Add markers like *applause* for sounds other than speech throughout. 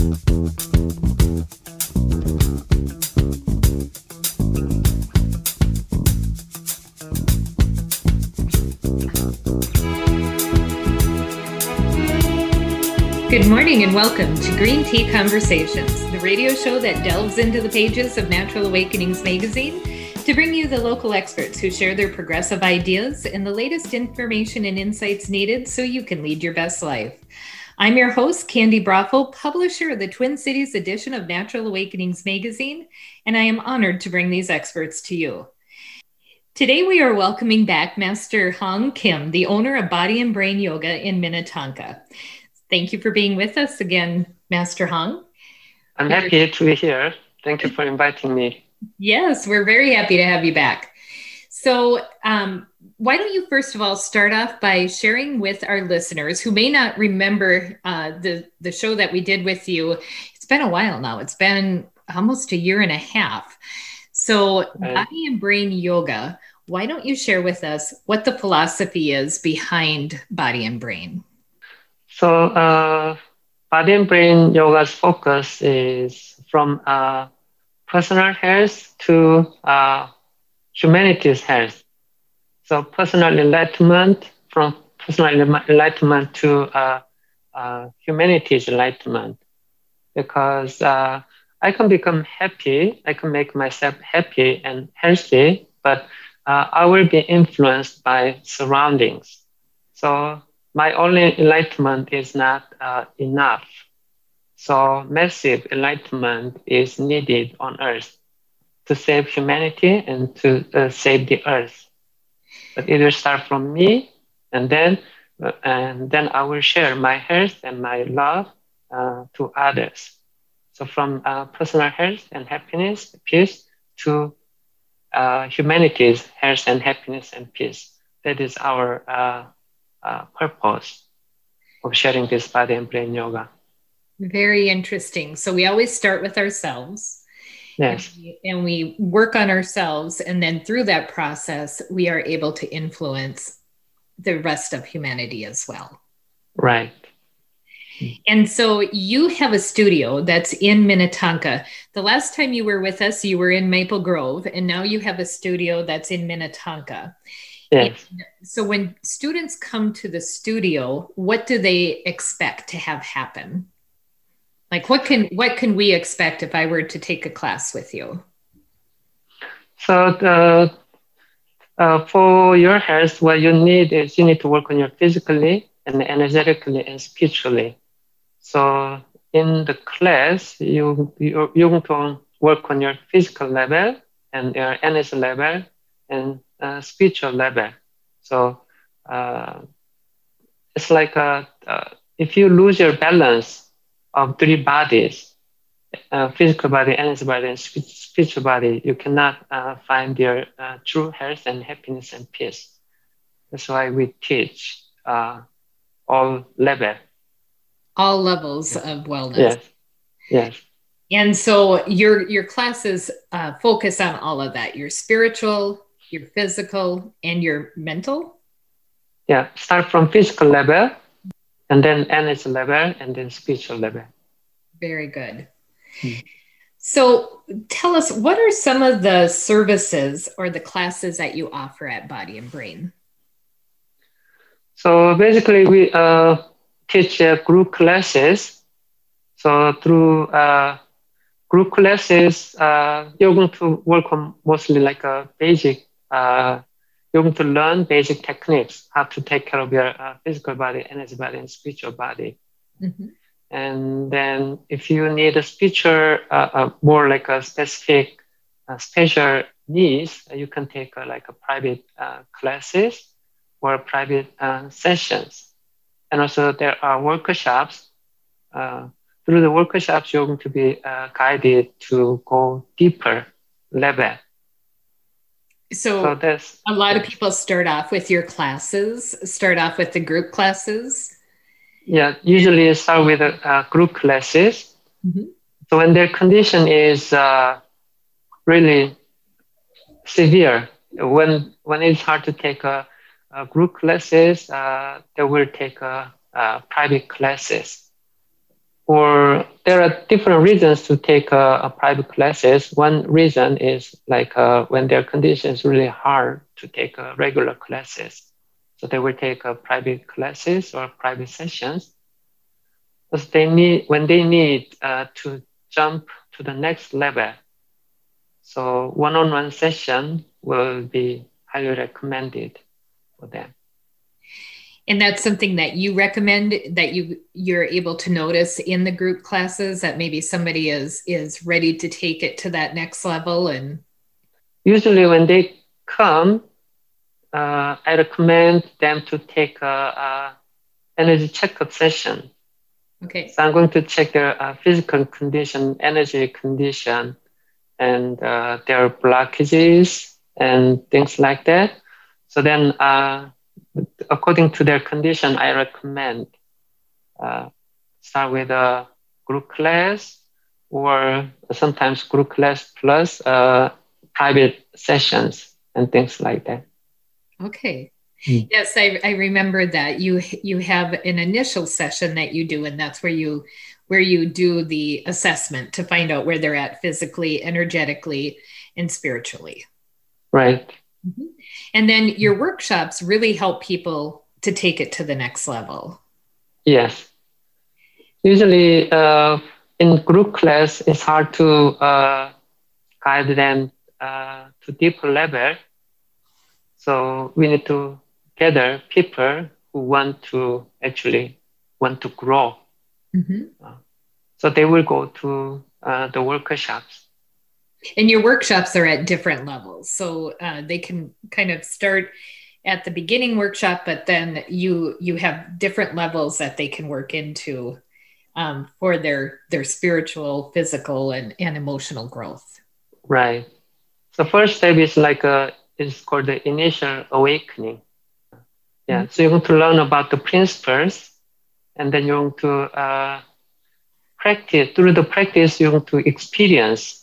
Good morning and welcome to Green Tea Conversations, the radio show that delves into the pages of Natural Awakenings magazine to bring you the local experts who share their progressive ideas and the latest information and insights needed so you can lead your best life. I'm your host, Candi Broeffle, publisher of the Twin Cities edition of Natural Awakenings magazine, and I am honored to bring these experts to you. Today, we are welcoming back Master Hong Kim, the owner of Body and Brain Yoga in Minnetonka. Thank you for being with us again, Master Hong. I'm happy to be here. Thank you for inviting me. Yes, we're very happy to have you back. So, um, why don't you first of all start off by sharing with our listeners who may not remember uh, the the show that we did with you? It's been a while now. It's been almost a year and a half. So, body and brain yoga. Why don't you share with us what the philosophy is behind body and brain? So uh, body and brain yoga's focus is from uh, personal health to uh, humanity's health. So personal enlightenment from personal enlightenment to uh, uh, humanity's enlightenment. Because uh, I can become happy, I can make myself happy and healthy, but I will be influenced by surroundings. So my only enlightenment is not uh, enough. So massive enlightenment is needed on earth to save humanity and to uh, save the earth. But it will start from me, and then uh, and then I will share my health and my love uh, to others. So from uh, personal health and happiness, peace, to uh, humanity's health and happiness and peace. That is our uh, purpose of sharing this body and brain yoga. Very interesting. So we always start with ourselves. Yes. And we, and we work on ourselves. And then through that process, we are able to influence the rest of humanity as well. Right. And so you have a studio that's in Minnetonka. The last time you were with us, you were in Maple Grove, and now you have a studio that's in Minnetonka. Yes. And so when students come to the studio, what do they expect to have happen? Like what can what can we expect if I were to take a class with you? So the uh, for your health, what you need is you need to work on your physically and energetically and spiritually. So in the class, you you going to work on your physical level and your energy level and uh, spiritual level. So uh, it's like a, uh, if you lose your balance of three bodies, uh, physical body, energy body, and spiritual body, you cannot uh, find your uh, true health and happiness and peace. That's why we teach uh, all level. All levels of wellness. Yes. Yes. And so your your classes uh, focus on all of that: your spiritual, your physical and your mental? Yeah, start from physical level and then energy level and then spiritual level. Very good. Hmm. So tell us, what are some of the services or the classes that you offer at Body and Brain? So basically, we uh, teach uh, group classes. So through uh, group classes, uh, you're going to work on mostly like a basic uh, you're going to learn basic techniques, how to take care of your uh, physical body, energy body, and spiritual body. Mm-hmm. And then if you need a spiritual, uh, uh, more like a specific uh, special needs, you can take uh, like a private uh, classes or private sessions. And also there are workshops. through the workshops, you're going to be guided to go deeper level so, so a lot of people start off with your classes, start off with the group classes. Yeah, usually start with uh, group classes. Mm-hmm. So when their condition is uh, really severe, when when it's hard to take a, a group classes, uh, they will take a, a private classes or there are different reasons to take a private classes. One reason is like uh, when their condition is really hard to take a regular classes. So they will take a private classes or private sessions. Because they need when they need uh, to jump to the next level. So one-on-one session will be highly recommended for them and that's something that you recommend that you you're able to notice in the group classes that maybe somebody is is ready to take it to that next level and usually when they come uh, i recommend them to take a, a, energy checkup session. Okay. So i'm going to check their uh, physical condition energy condition and uh, their blockages and things like that. So then uh, according to their condition, I recommend uh, start with a group class or sometimes group class plus uh, private sessions and things like that. Okay. Mm. Yes, I, I remember that you you have an initial session that you do, and that's where you where you do the assessment to find out where they're at physically, energetically, and spiritually. Right. Mm-hmm. And then your workshops really help people to take it to the next level. Yes. Usually uh, in group class, it's hard to uh, guide them uh, to deeper level. So we need to gather people who want to actually want to grow. Mm-hmm. Uh, so they will go to uh, the workshops and your workshops are at different levels. So uh, they can kind of start at the beginning workshop but then you you have different levels that they can work into um, for their their spiritual physical and, and emotional growth. Right. So first step is like a is called the initial awakening. Yeah mm-hmm. so you're going to learn about the principles and then you're going to uh, practice through the practice you're going to experience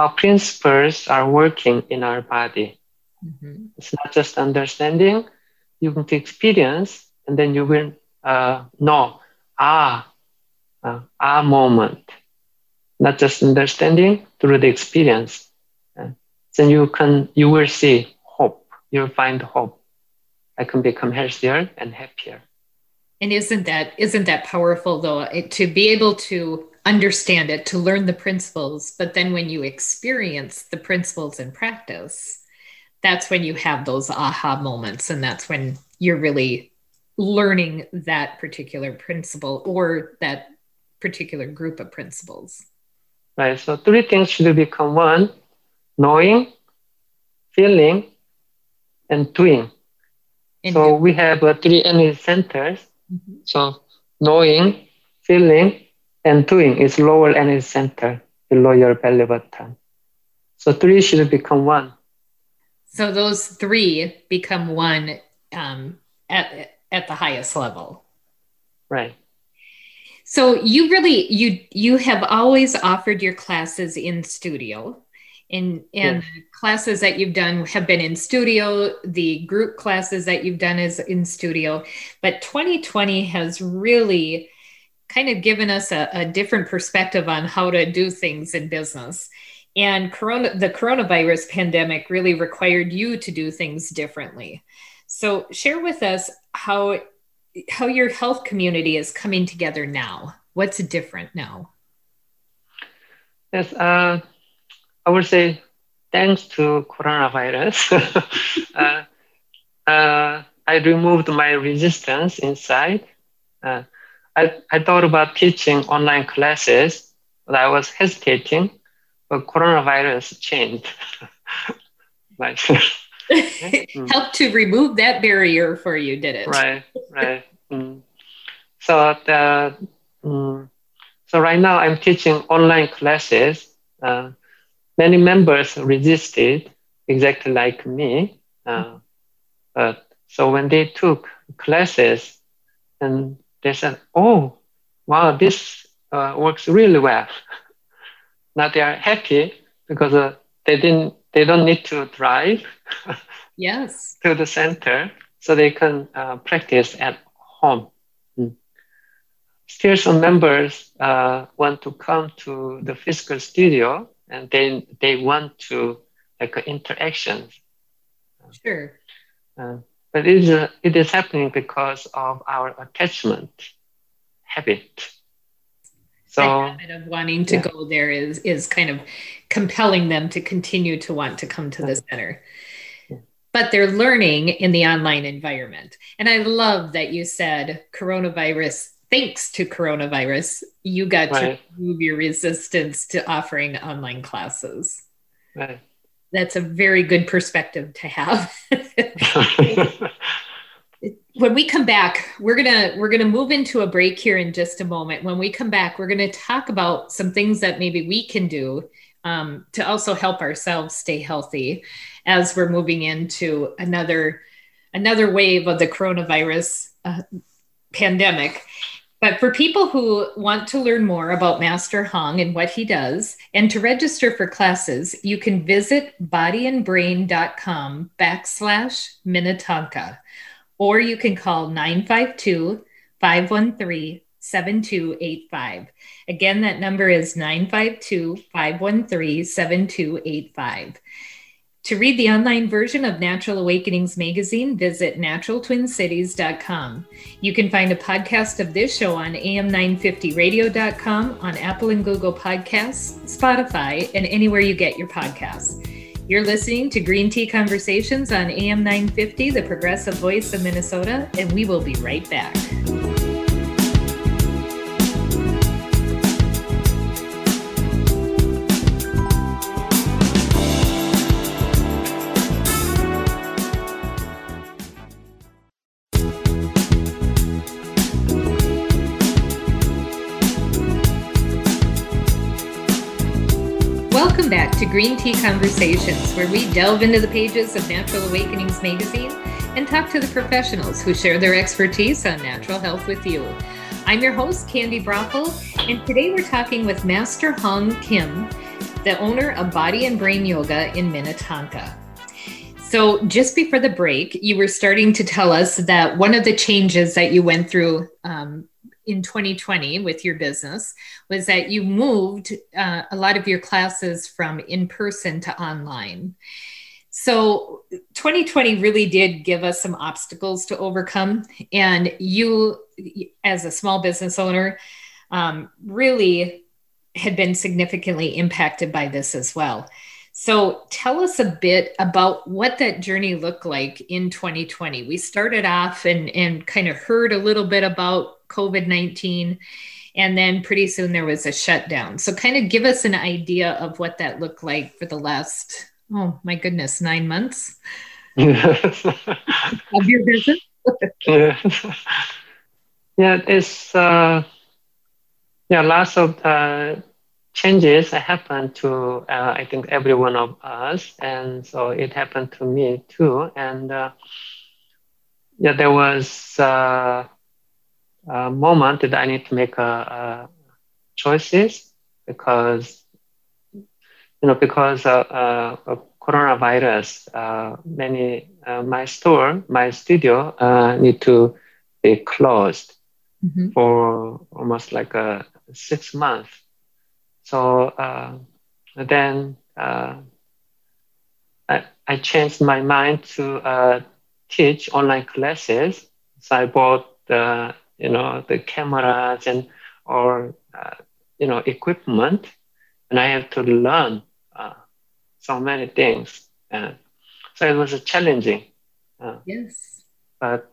how principles are working in our body. Mm-hmm. It's not just understanding, you can experience, and then you will uh, know, ah, uh, ah moment. Not just understanding through the experience. Uh, then you can, you will see hope. You'll find hope. I can become healthier and happier. And isn't that isn't that powerful though? It, to be able to understand it, to learn the principles. But then when you experience the principles in practice, that's when you have those aha moments. And that's when you're really learning that particular principle or that particular group of principles. Right. So three things should become one knowing, feeling, and doing. And so we have uh, three energy centers. Mm-hmm. So knowing, feeling, and doing is lower and energy center below your belly button. So three should become one. So those three become one um, at at the highest level. Right. So you really you you have always offered your classes in studio. And and yes. classes that you've done have been in studio. The group classes that you've done is in studio. But 2020 has really kind of given us a, a different perspective on how to do things in business. And corona, the coronavirus pandemic really required you to do things differently. So share with us how how your health community is coming together now. What's different now? Yes, uh, I would say thanks to coronavirus, *laughs* uh, uh, I removed my resistance inside. I, I thought about teaching online classes, but I was hesitating. But coronavirus changed. *laughs* like, *laughs* helped to remove that barrier for you, did it? Right, right. Mm. So the mm, so right now I'm teaching online classes. Uh, many members resisted, exactly like me. Uh, but so when they took classes, and they said, "Oh, wow, this uh, works really well." *laughs* now they are happy because uh, they didn't, they don't need to drive. *laughs* yes. to the center, so they can uh, practice at home. Mm. still some members uh, want to come to the physical studio and then they want to like interactions. Sure. But it is, it is happening because of our attachment habit. So the habit of wanting to yeah. go there is is kind of compelling them to continue to want to come to the center. But they're learning in the online environment. And I love that you said coronavirus thanks to coronavirus, you got right. to move your resistance to offering online classes. Right. That's a very good perspective to have. *laughs* when we come back, we're gonna we're gonna move into a break here in just a moment. When we come back, we're gonna talk about some things that maybe we can do um, to also help ourselves stay healthy as we're moving into another another wave of the coronavirus uh, pandemic. But for people who want to learn more about Master Hong and what he does, and to register for classes, you can visit bodynbrain.com backslash Minnetonka, or you can call 952 513 7285. Again, that number is 952 513 7285. To read the online version of Natural Awakenings magazine, visit naturaltwincities.com. You can find a podcast of this show on am950radio.com, on Apple and Google Podcasts, Spotify, and anywhere you get your podcasts. You're listening to Green Tea Conversations on AM 950, the progressive voice of Minnesota, and we will be right back. To Green Tea Conversations, where we delve into the pages of Natural Awakenings magazine and talk to the professionals who share their expertise on natural health with you. I'm your host, Candi Broeffle, and today we're talking with Master Hong Kim, the owner of Body and Brain Yoga in Minnetonka. So, just before the break, you were starting to tell us that one of the changes that you went through um, in 2020 with your business was that you moved uh, a lot of your classes from in person to online. So 2020 really did give us some obstacles to overcome. And you, as a small business owner, um, really had been significantly impacted by this as well. So tell us a bit about what that journey looked like in 2020. We started off and, and kind of heard a little bit about COVID 19, and then pretty soon there was a shutdown. So, kind of give us an idea of what that looked like for the last, oh my goodness, nine months *laughs* of your business. *laughs* yeah. yeah, it's, uh, yeah, lots of uh, changes that happened to uh, I think every one of us, and so it happened to me too. And uh, yeah, there was uh, a moment that I need to make a choices because you know because of, uh, coronavirus, uh, many uh, my store, my studio need to be closed mm-hmm. for almost like a six months so uh, then uh, I, I changed my mind to uh, teach online classes. So I bought the you know the cameras and or uh, you know equipment, and I have to learn uh, so many things. And so it was challenging. Uh, yes. But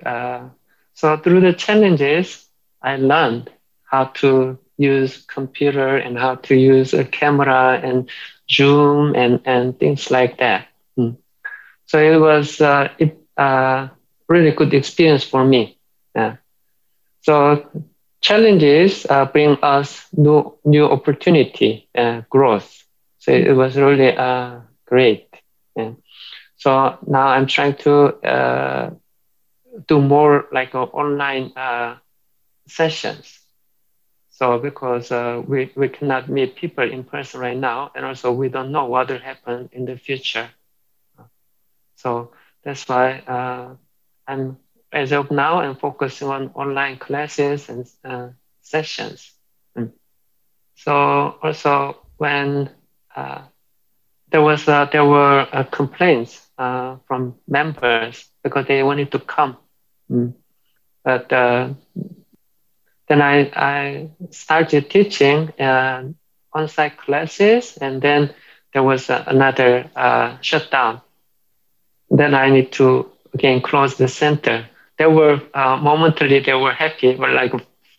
so through the challenges, I learned how to use computer and how to use a camera and Zoom and, and things like that. Mm. So it was uh, it, uh, really good experience for me. Yeah. So challenges uh, bring us new new opportunity and growth. So it was really uh, great. Yeah. So now I'm trying to uh, do more like online uh, sessions so because uh, we, we cannot meet people in person right now, and also we don't know what will happen in the future. So that's why uh, I'm as of now I'm focusing on online classes and uh, sessions. Mm. So also when uh, there was uh, there were uh, complaints uh, from members because they wanted to come, mm. but uh, then I I started teaching on-site classes, and then there was another shutdown. Then I need to again close the center. They were momentarily they were happy, but like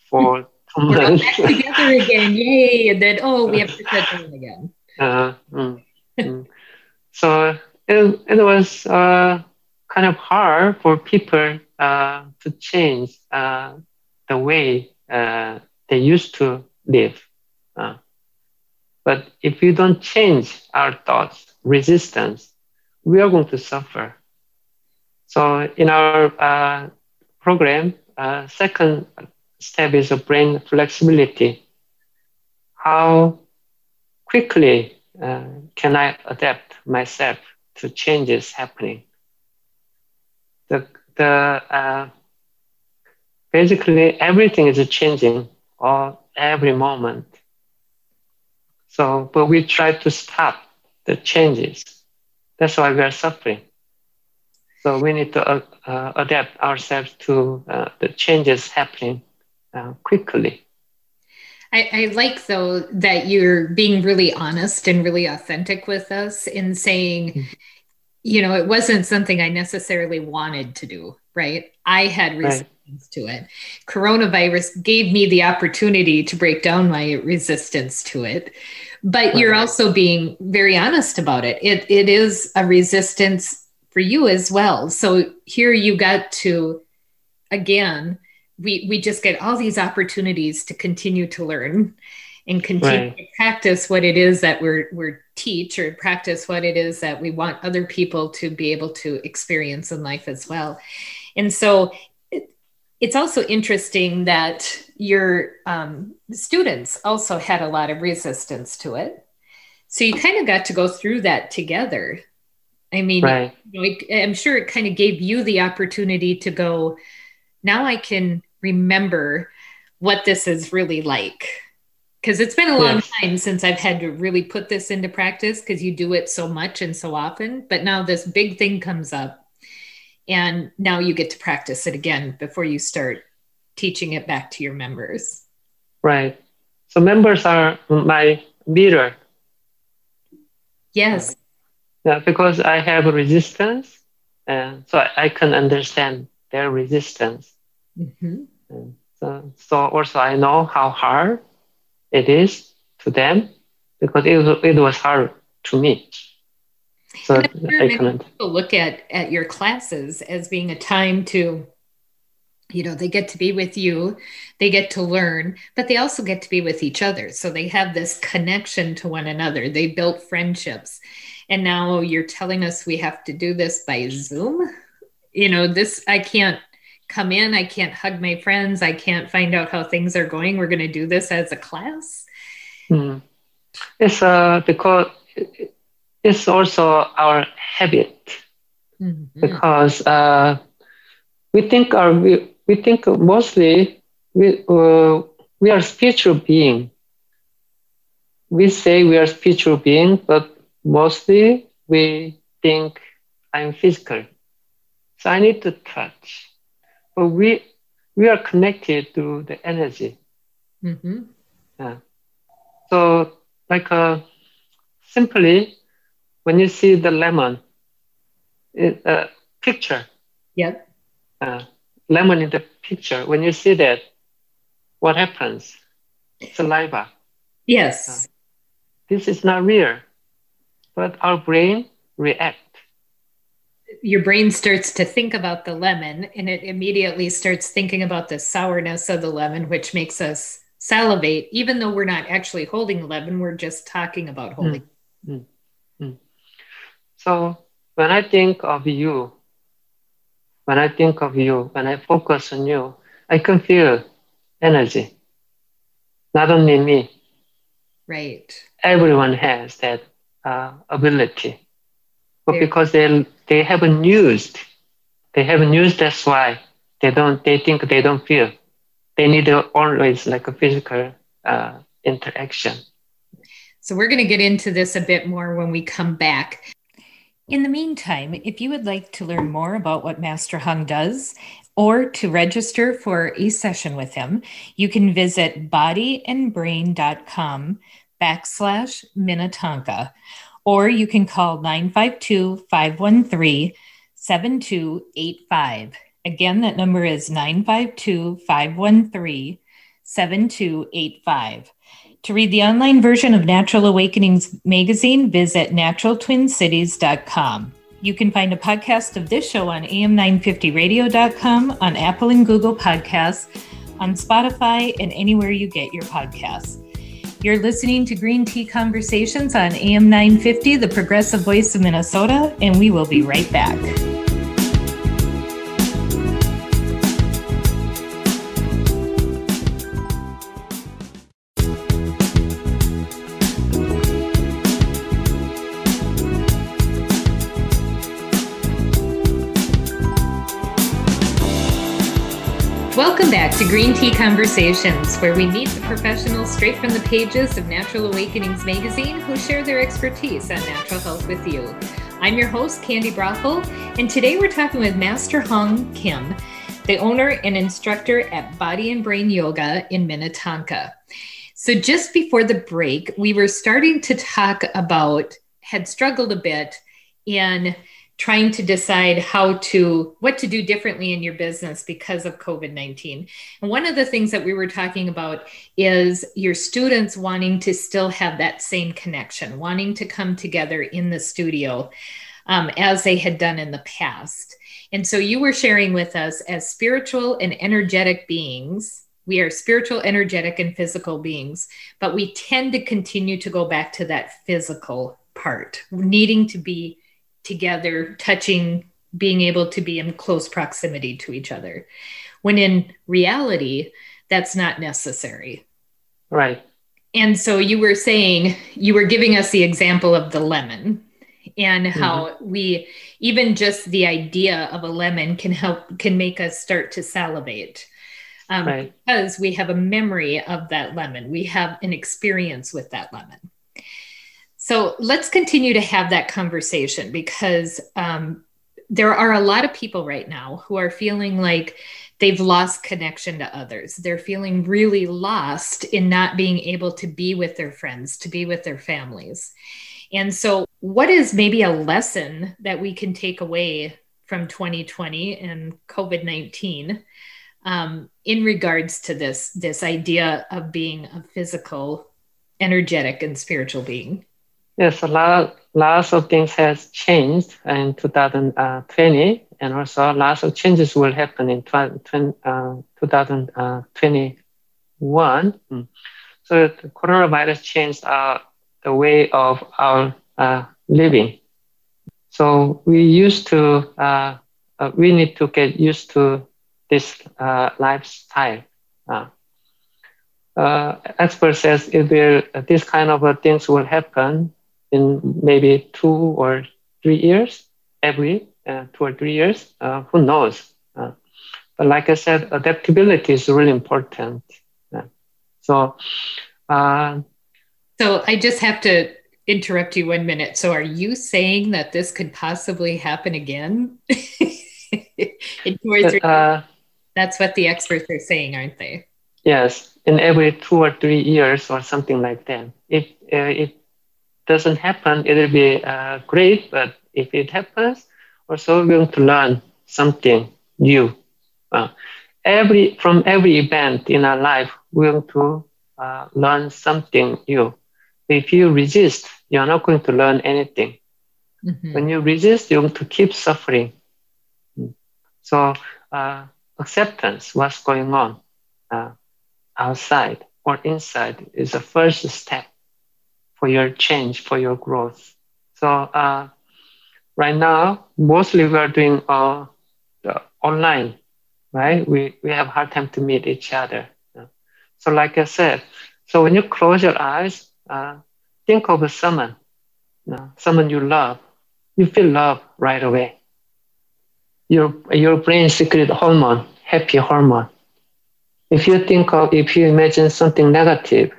for *laughs* we're back together again. Yay. And then, oh, we have to shut down *laughs* again. Uh, mm, mm. So it, it was uh, kind of hard for people uh, to change uh, the way uh, they used to live. Uh, but if we don't change our thoughts, resistance, we are going to suffer. So in our program, second step is brain flexibility. How quickly uh, can I adapt myself to changes happening? The, the, uh, basically, everything is changing all, every moment. So, but we try to stop the changes. That's why we are suffering. So we need to uh, uh, adapt ourselves to uh, the changes happening uh, quickly. I, I, like though that you're being really honest and really authentic with us in saying, mm-hmm. you know, it wasn't something I necessarily wanted to do, right? I had resistance right. to it. Coronavirus gave me the opportunity to break down my resistance to it. But you're also being very honest about it. It it is a resistance for you as well. So here you got to again we we just get all these opportunities to continue to learn and continue right. to practice what it is that we're we're teach or practice what it is that we want other people to be able to experience in life as well and so it, it's also interesting that your um, students also had a lot of resistance to it so you kind of got to go through that together i mean right. you know, i'm sure it kind of gave you the opportunity to go now i can remember what this is really like because it's been a long yes. time since I've had to really put this into practice because you do it so much and so often. But now this big thing comes up, and now you get to practice it again before you start teaching it back to your members. Right. So members are my mirror. Yes. Yeah, because I have resistance, and so I can understand their resistance. Mm-hmm. Uh, so, so also I know how hard it is to them because it was, it was hard to me. So I can look at at your classes as being a time to, you know, they get to be with you, they get to learn, but they also get to be with each other. So they have this connection to one another. They built friendships, and now you're telling us we have to do this by Zoom. You know, this I can't come in. I can't hug my friends. I can't find out how things are going. We're going to do this as a class. Mm. It's uh, because it's also our habit mm-hmm. because uh, we think our we, we think mostly we uh, we are spiritual being. We say we are spiritual being, but mostly we think I'm physical. So I need to touch but we we are connected to the energy. Mm-hmm. Yeah. So like uh, simply, when you see the lemon, it, uh, picture. Yep. Uh, lemon in the picture. When you see that, what happens? Saliva. Yes. Uh, this is not real, but our brain react your brain starts to think about the lemon and it immediately starts thinking about the sourness of the lemon, which makes us salivate, even though we're not actually holding the lemon, we're just talking about hmm. holding. Mm, mm, So when I think of you, when I think of you, when I focus on you, I can feel energy. Not only me. Right. Everyone has that uh, ability. But because they they haven't used, they haven't used. That's why they don't. They think they don't feel. they need always like a physical uh, interaction. So we're going to get into this a bit more when we come back. In the meantime, if you would like to learn more about what Master Hong does or to register for a session with him, you can visit bodynbrain.com backslash Minnetonka, or you can call 952 513 7285. Again, that number is 952 513 7285. To read the online version of Natural Awakenings magazine, visit naturaltwincities.com. You can find a podcast of this show on am950radio.com, on Apple and Google Podcasts, on Spotify, and anywhere you get your podcasts. You're listening to Green Tea Conversations on AM 950, the progressive voice of Minnesota, and we will be right back. Green Tea Conversations, where we meet the professionals straight from the pages of Natural Awakenings magazine who share their expertise on natural health with you. I'm your host, Candi Broeffle, and today we're talking with Master Hong Kim, the owner and instructor at Body and Brain Yoga in Minnetonka. So, just before the break, we were starting to talk about, had struggled a bit in trying to decide how to what to do differently in your business because of covid-19 and one of the things that we were talking about is your students wanting to still have that same connection wanting to come together in the studio um, as they had done in the past. And so you were sharing with us as spiritual and energetic beings we are spiritual energetic and physical beings but we tend to continue to go back to that physical part needing to be together, touching, being able to be in close proximity to each other. When in reality, that's not necessary. Right. And so you were saying, you were giving us the example of the lemon and mm-hmm. how mm-hmm. we, even just the idea of a lemon can help, can make us start to salivate. Um, right. Because we have a memory of that lemon, we have an experience with that lemon. So let's continue to have that conversation because um, there are a lot of people right now who are feeling like they've lost connection to others. They're feeling really lost in not being able to be with their friends, to be with their families. And so, what is maybe a lesson that we can take away from 2020 and COVID 19 um, in regards to this this idea of being a physical, energetic, and spiritual being? Yes, a lot, lots of things has changed in 2020, and also lots of changes will happen in 2021. Uh, mm. So the coronavirus changed our, the way of our uh, living. So we used to, uh, uh, we need to get used to this uh, lifestyle. expert says it will, this kind of things will happen in maybe two or three years, every uh, two or three years. Uh, who knows? Uh, but like I said, adaptability is really important. so, uh, so I just have to interrupt you one minute. So, are you saying that this could possibly happen again *laughs* in two or three? Uh, That's what the experts are saying, aren't they? Yes, in every two or three years or something like that. If uh, if doesn't happen, it will be uh, great. But if it happens, also we're going to learn something new. Uh, every from every event in our life, we're going to uh, learn something new. If you resist, you're not going to learn anything. Mm-hmm. When you resist, you're going to keep suffering. So uh, acceptance, what's going on uh, outside or inside, is the first step for your change, for your growth. So uh, right now, mostly we are doing uh, online, right? We, we have hard time to meet each other. So like I said, so when you close your eyes, uh, think of someone, someone you love. You feel love right away. Your, your brain secret hormone, happy hormone. If you think of, if you imagine something negative,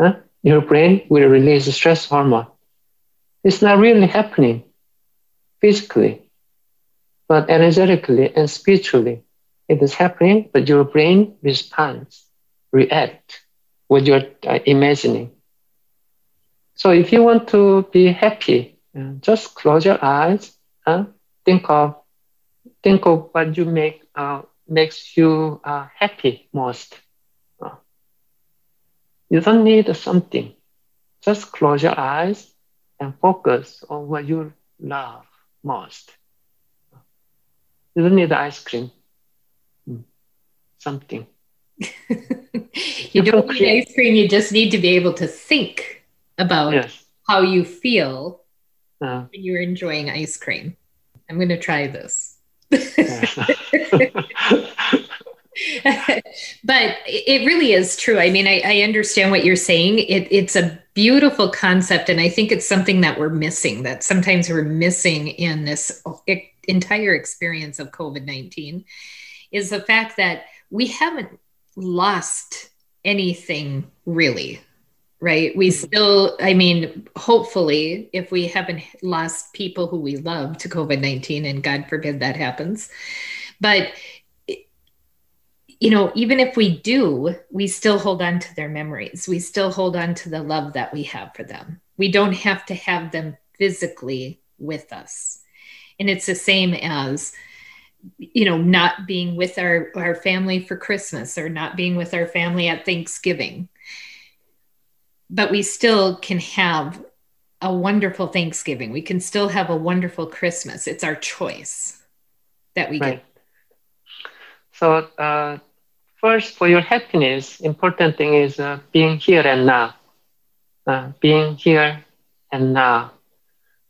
huh, your brain will release stress hormone. It's not really happening physically, but energetically and spiritually. It is happening, but your brain responds, react what you're uh, imagining. So if you want to be happy, uh, just close your eyes and think of think of what you make uh, makes you uh, happy most. You don't need something. Just close your eyes and focus on what you love most. You don't need ice cream. Hmm. Something. *laughs* you don't need ice cream. You just need to be able to think about yes. how you feel uh, when you're enjoying ice cream. I'm going to try this. *laughs* *laughs* *laughs* but it really is true. I mean, I, I understand what you're saying. It, it's a beautiful concept. And I think it's something that we're missing, that sometimes we're missing in this entire experience of COVID 19 is the fact that we haven't lost anything really right we mm-hmm. still i mean hopefully if we haven't lost people who we love to covid-19 and god forbid that happens but you know even if we do we still hold on to their memories. We still hold on to the love that we have for them. We don't have to have them physically with us. And it's the same as you know not being with our our family for christmas or not being with our family at thanksgiving. But we still can have a wonderful thanksgiving. We can still have a wonderful christmas. It's our choice that we right. get so uh, first for your happiness important thing is uh, being here and now uh, being here and now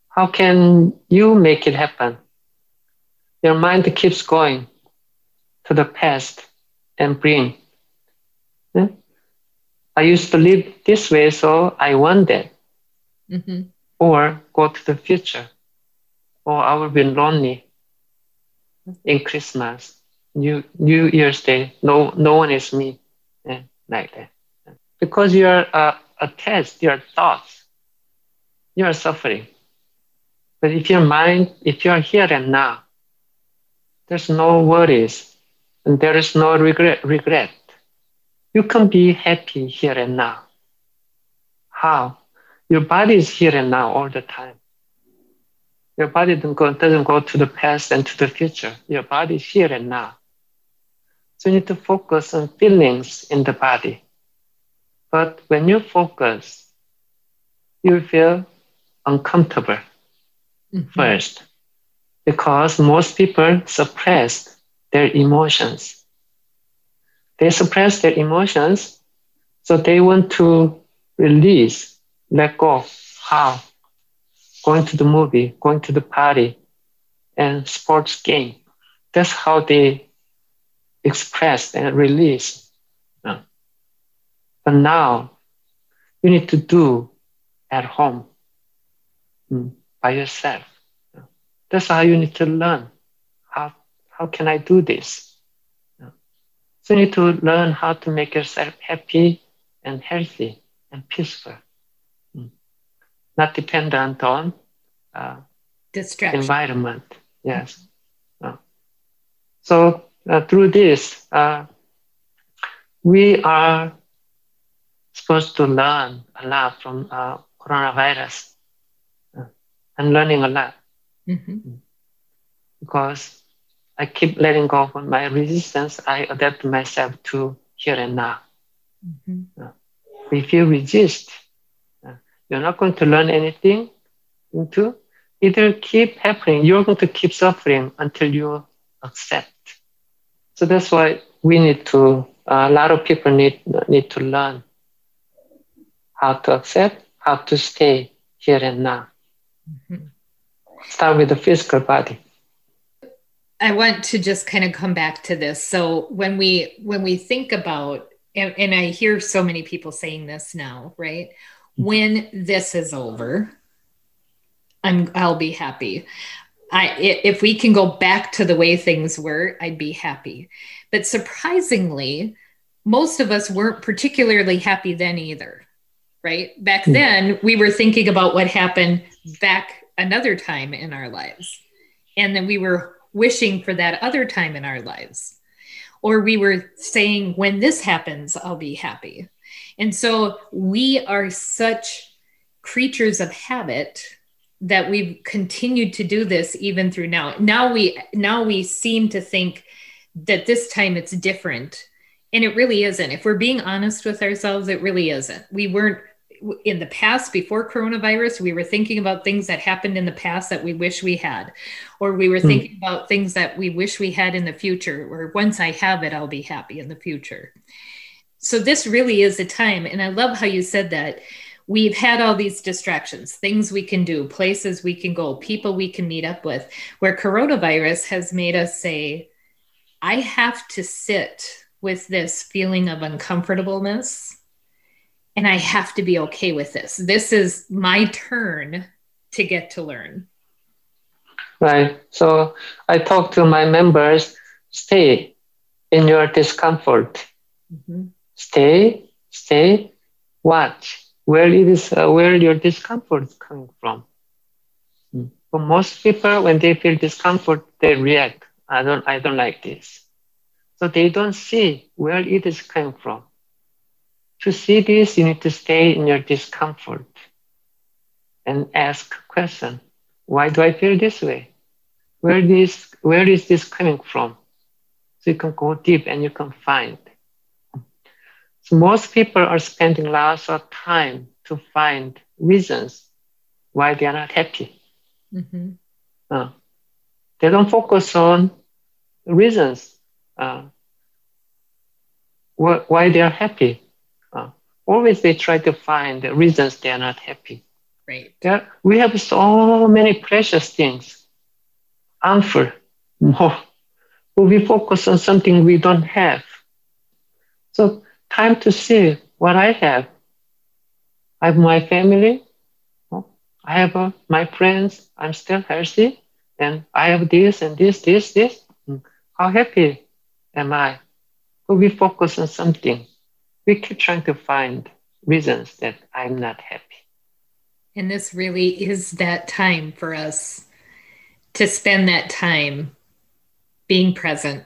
how can you make it happen your mind keeps going to the past and bring. Yeah? I used to live this way, so I want that. Mm-hmm. Or go to the future. Or I will be lonely in Christmas, New New Year's Day. No, no one is me, yeah, like that. Because you are uh, attached, your thoughts, you are suffering. But if your mind, if you are here and now, there's no worries and there is no regret. regret. You can be happy here and now. How? Your body is here and now all the time. Your body doesn't go, doesn't go to the past and to the future. Your body is here and now. So you need to focus on feelings in the body. But when you focus, you feel uncomfortable mm-hmm. first because most people suppress their emotions. They suppress their emotions, so they want to release, let go. How? Going to the movie, going to the party, and sports game. That's how they express and release. But now, you need to do at home mm, by yourself. That's how you need to learn. How, how can I do this? So you need to learn how to make yourself happy and healthy and peaceful. Hmm. Not dependent on uh, environment. Yes. Uh, so through this, uh, we are supposed to learn a lot from uh, coronavirus. Uh, I'm learning a lot. Mm-hmm. Because I keep letting go of my resistance, I adapt myself to here and now. Mm-hmm. Uh, if you resist, uh, you're not going to learn anything. Into either keep happening, you're going to keep suffering until you accept. So that's why we need to. A lot of people need need to learn how to accept, how to stay here and now. Mm-hmm. Start with the physical body. I want to just kind of come back to this. So when we when we think about and, and i hear so many people saying this now right? When this is over i'm i'll be happy i if we can go back to the way things were i'd be happy but surprisingly most of us weren't particularly happy then either, right? Back mm. then, we were thinking about what happened back another time in our lives. And then we were wishing for that other time in our lives. Or we were saying, when this happens, I'll be happy. And so we are such creatures of habit that we've continued to do this even through now. Now we now we seem to think that this time it's different. And it really isn't. If we're being honest with ourselves, it really isn't. We weren't in the past before coronavirus we were thinking about things that happened in the past that we wish we had or we were hmm. thinking about things that we wish we had in the future or once i have it i'll be happy in the future so this really is a time and i love how you said that we've had all these distractions things we can do places we can go people we can meet up with where coronavirus has made us say i have to sit with this feeling of uncomfortableness and I have to be okay with this. This is my turn to get to learn. Right. So I talk to my members stay in your discomfort. Mm-hmm. Stay, stay, watch where it is, uh, where your discomfort is coming from. Mm. For most people, when they feel discomfort, they react. I don't, I don't like this. So they don't see where it is coming from. To see this, you need to stay in your discomfort and ask question. Why do I feel this way? Where this where is this coming from? So you can go deep and you can find. Most people are spending lots of time to find reasons why they are not happy. Mm-hmm. Uh, they don't focus on reasons uh, wh- why they are happy always they try to find the reasons they are not happy. Right. There, we have so many precious things. Answer *laughs* more. But we focus on something we don't have. So time to see what I have. I have my family. I have uh, my friends. I'm still healthy. And I have this and this, this, this. How happy am I? But we focus on something we keep trying to find reasons that I'm not happy. And this really is that time for us to spend that time being present.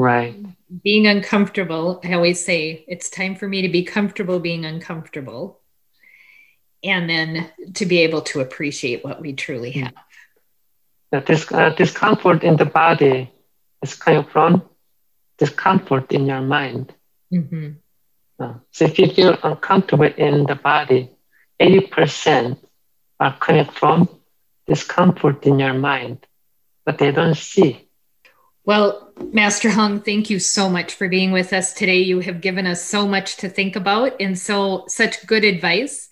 Right. Being uncomfortable. I always say it's time for me to be comfortable being uncomfortable. And then to be able to appreciate what we truly hmm. have. That this uh, discomfort in the body is coming from discomfort in your mind. Mm-hmm. Uh, so if you feel uncomfortable in the body, 80% are coming from discomfort in your mind, but they don't see. Well, Master Hong, thank you so much for being with us today. You have given us so much to think about and so such good advice.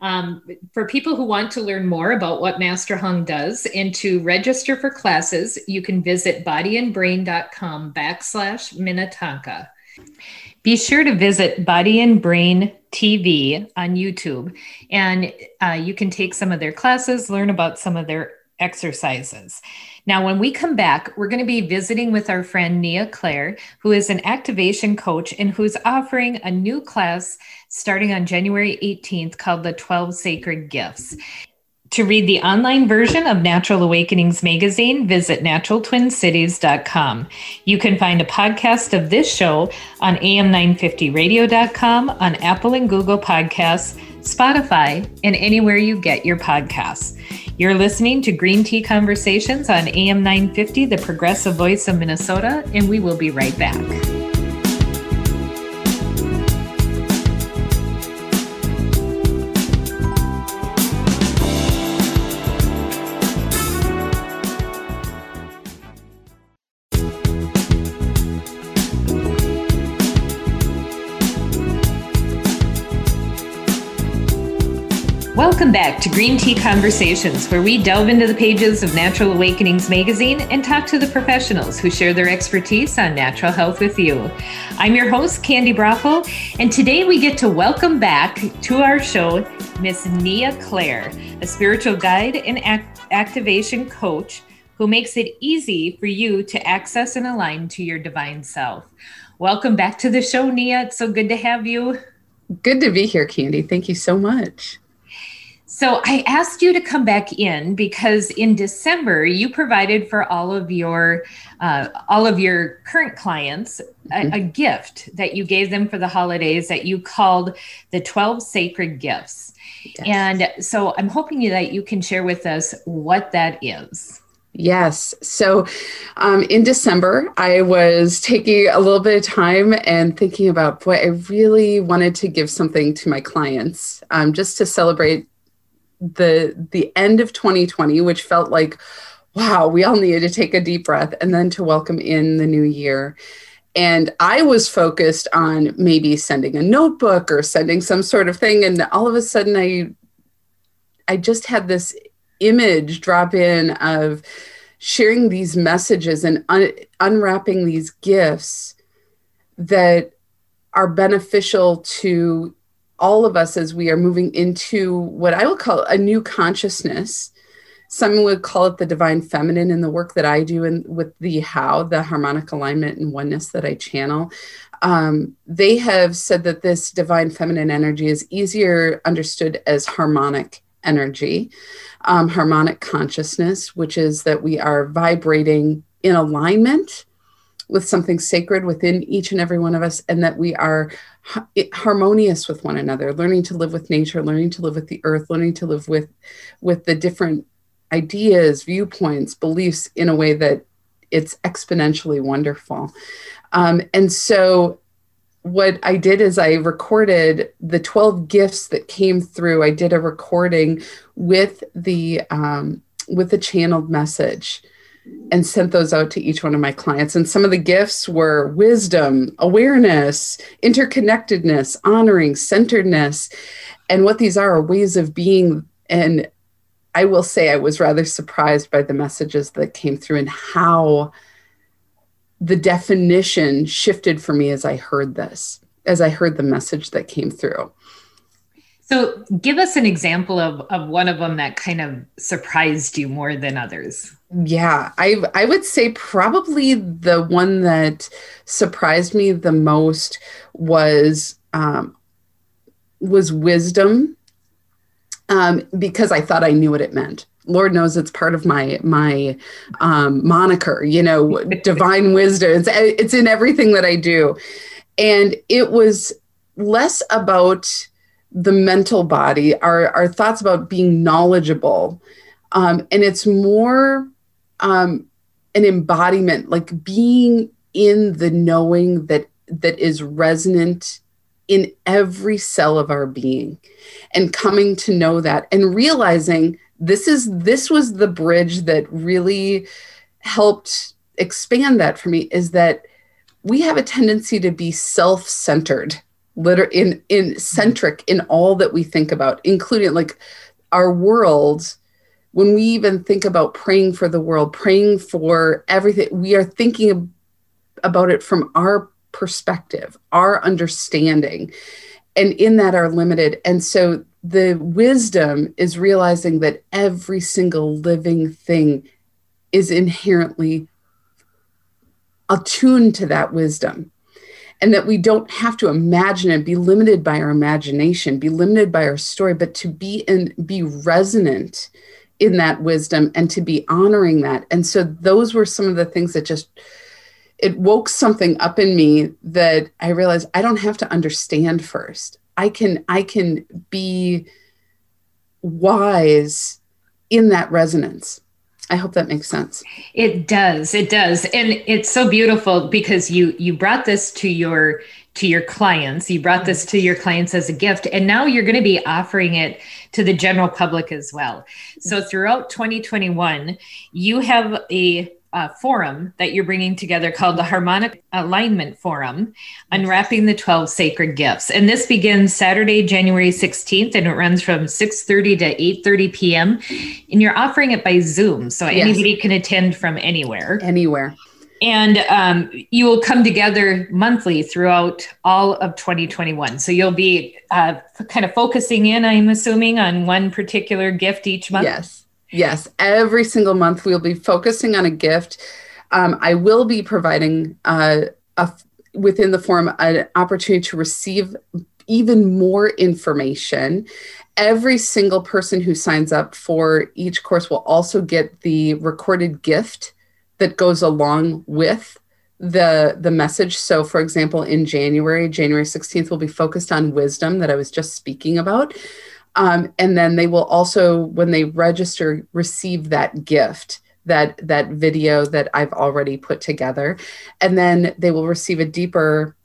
Um, for people who want to learn more about what Master Hong does and to register for classes, you can visit bodynbrain.com backslash Minnetonka. Be sure to visit Body and Brain TV on YouTube, and uh, you can take some of their classes, learn about some of their exercises. Now, when we come back, we're going to be visiting with our friend Nia Claire, who is an activation coach and who's offering a new class starting on January 18th called the 12 Sacred Gifts. To read the online version of Natural Awakenings magazine, visit naturaltwincities.com. You can find a podcast of this show on am950radio.com, on Apple and Google Podcasts, Spotify, and anywhere you get your podcasts. You're listening to Green Tea Conversations on AM950, the progressive voice of Minnesota, and we will be right back. Welcome back to Green Tea Conversations, where we delve into the pages of Natural Awakenings magazine and talk to the professionals who share their expertise on natural health with you. I'm your host, Candi Broeffle, and today we get to welcome back to our show Miss Nia Claire, a spiritual guide and act- activation coach who makes it easy for you to access and align to your divine self. Welcome back to the show, Nia. It's so good to have you. Good to be here, Candy. Thank you so much. So I asked you to come back in because in December you provided for all of your uh, all of your current clients a, mm-hmm. a, gift that you gave them for the holidays that you called the 12 sacred gifts. Yes. And so I'm hoping that you can share with us what that is. Yes. So um, in December, I was taking a little bit of time and thinking about, boy, I really wanted to give something to my clients um, just to celebrate the the end of 2020, which felt like, wow, we all needed to take a deep breath and then to welcome in the new year. And I was focused on maybe sending a notebook or sending some sort of thing. And all of a sudden I I just had this image drop in of sharing these messages and un- unwrapping these gifts that are beneficial to all of us as we are moving into what I will call a new consciousness. Some would call it the divine feminine in the work that I do and with the how, the harmonic alignment and oneness that I channel. Um, they have said that this divine feminine energy is easier understood as harmonic energy, um, harmonic consciousness, which is that we are vibrating in alignment with something sacred within each and every one of us, and that we are harmonious with one another, learning to live with nature, learning to live with the earth, learning to live with with the different ideas, viewpoints, beliefs in a way that it's exponentially wonderful. Um, and so what I did is I recorded the 12 gifts that came through. I did a recording with the um, with the channeled message and sent those out to each one of my clients. And some of the gifts were wisdom, awareness, interconnectedness, honoring, centeredness. And what these are are ways of being. And I will say I was rather surprised by the messages that came through and how the definition shifted for me as I heard this, as I heard the message that came through. So, give us an example of, of one of them that kind of surprised you more than others. Yeah, I I would say probably the one that surprised me the most was um, was wisdom, um, because I thought I knew what it meant. Lord knows it's part of my my um, moniker, you know, *laughs* divine wisdom. It's it's in everything that I do, and it was less about the mental body, our our thoughts about being knowledgeable, um, and it's more um, an embodiment, like being in the knowing that that is resonant in every cell of our being, and coming to know that and realizing this is this was the bridge that really helped expand that for me is that we have a tendency to be self-centered liter- in in centric in all that we think about including like our world when we even think about praying for the world praying for everything we are thinking about it from our perspective our understanding and in that are limited. And so the wisdom is realizing that every single living thing is inherently attuned to that wisdom and that we don't have to imagine and be limited by our imagination be limited by our story but to be in be resonant in that wisdom and to be honoring that and so those were some of the things that just it woke something up in me that i realized i don't have to understand first I can I can be wise in that resonance. I hope that makes sense. It does. It does. And it's so beautiful because you you brought this to your to your clients. You brought this to your clients as a gift and now you're going to be offering it to the general public as well. So throughout 2021, you have a uh, forum that you're bringing together called the Harmonic Alignment Forum, Unwrapping the 12 Sacred Gifts. And this begins Saturday, January 16th, and it runs from 6.30 to 8.30 p.m. And you're offering it by Zoom, so yes. anybody can attend from anywhere. Anywhere. And um, you will come together monthly throughout all of 2021. So you'll be uh, kind of focusing in, I'm assuming, on one particular gift each month. Yes Yes, every single month we'll be focusing on a gift. Um, I will be providing uh, a, within the forum an opportunity to receive even more information. Every single person who signs up for each course will also get the recorded gift that goes along with the the message. So for example in january january 16th will be focused on wisdom that i was just speaking about. Um, and then they will also when they register receive that gift that that video that i've already put together. And then they will receive a deeper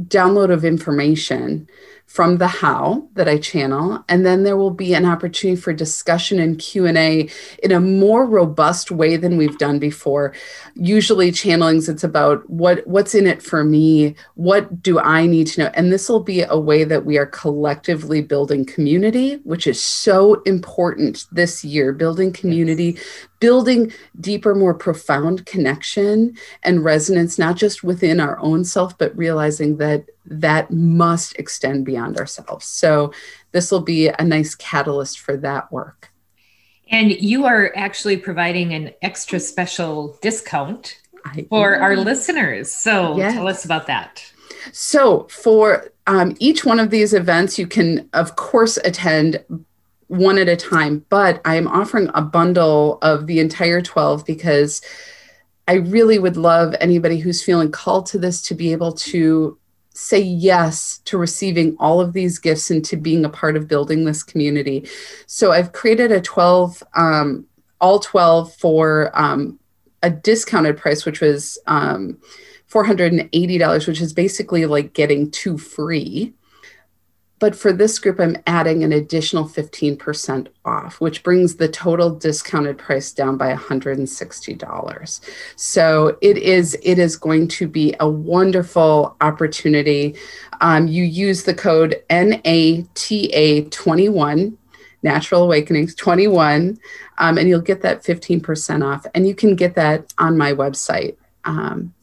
download of information from the how that I channel and then there will be an opportunity for discussion and Q&A in a more robust way than we've done before. Usually channelings it's about what what's in it for me, what do I need to know? And this will be a way that we are collectively building community, which is so important this year, building community, building deeper, more profound connection and resonance, not just within our own self, but realizing that that must extend beyond ourselves. So, this will be a nice catalyst for that work. And you are actually providing an extra special discount I for our listeners. So, yes. tell us about that. So, for um, each one of these events, you can, of course, attend one at a time, but I am offering a bundle of the entire 12 because I really would love anybody who's feeling called to this to be able to say yes to receiving all of these gifts and to being a part of building this community. So I've created a 12, um, all 12 for um, a discounted price, which was um, $480, which is basically like getting two free. But for this group, I'm adding an additional 15% off, which brings the total discounted price down by $160. So it is it is going to be a wonderful opportunity. Um, you use the code NATA21 Natural Awakenings 21, um, and you'll get that 15% off. And you can get that on my website. Um,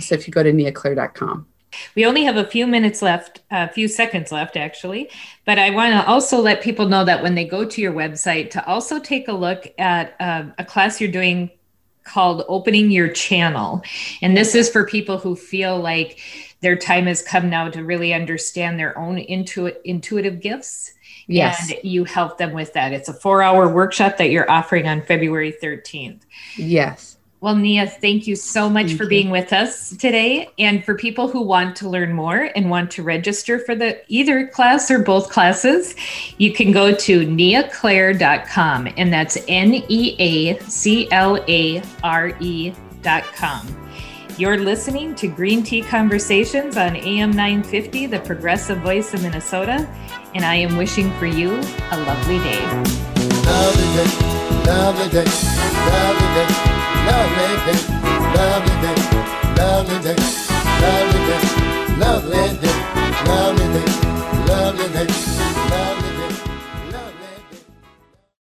so if you go to niaclaire.com. We only have a few minutes left, a few seconds left, actually. But I want to also let people know that when they go to your website, to also take a look at uh, a class you're doing called Opening Your Channel. And this is for people who feel like their time has come now to really understand their own intu- intuitive gifts. Yes. And you help them with that. It's a four hour workshop that you're offering on February 13th. Yes. Well, Nia, thank you so much thank for you. being with us today. And for people who want to learn more and want to register for the either class or both classes, you can go to niaclaire.com and that's N E A C L A R E.com. You're listening to Green Tea Conversations on AM 950, the progressive voice of Minnesota, and I am wishing for you a lovely day. Lovely day, lovely day, lovely day, lovely day, lovely day, lovely day, lovely day, lovely day, lovely day.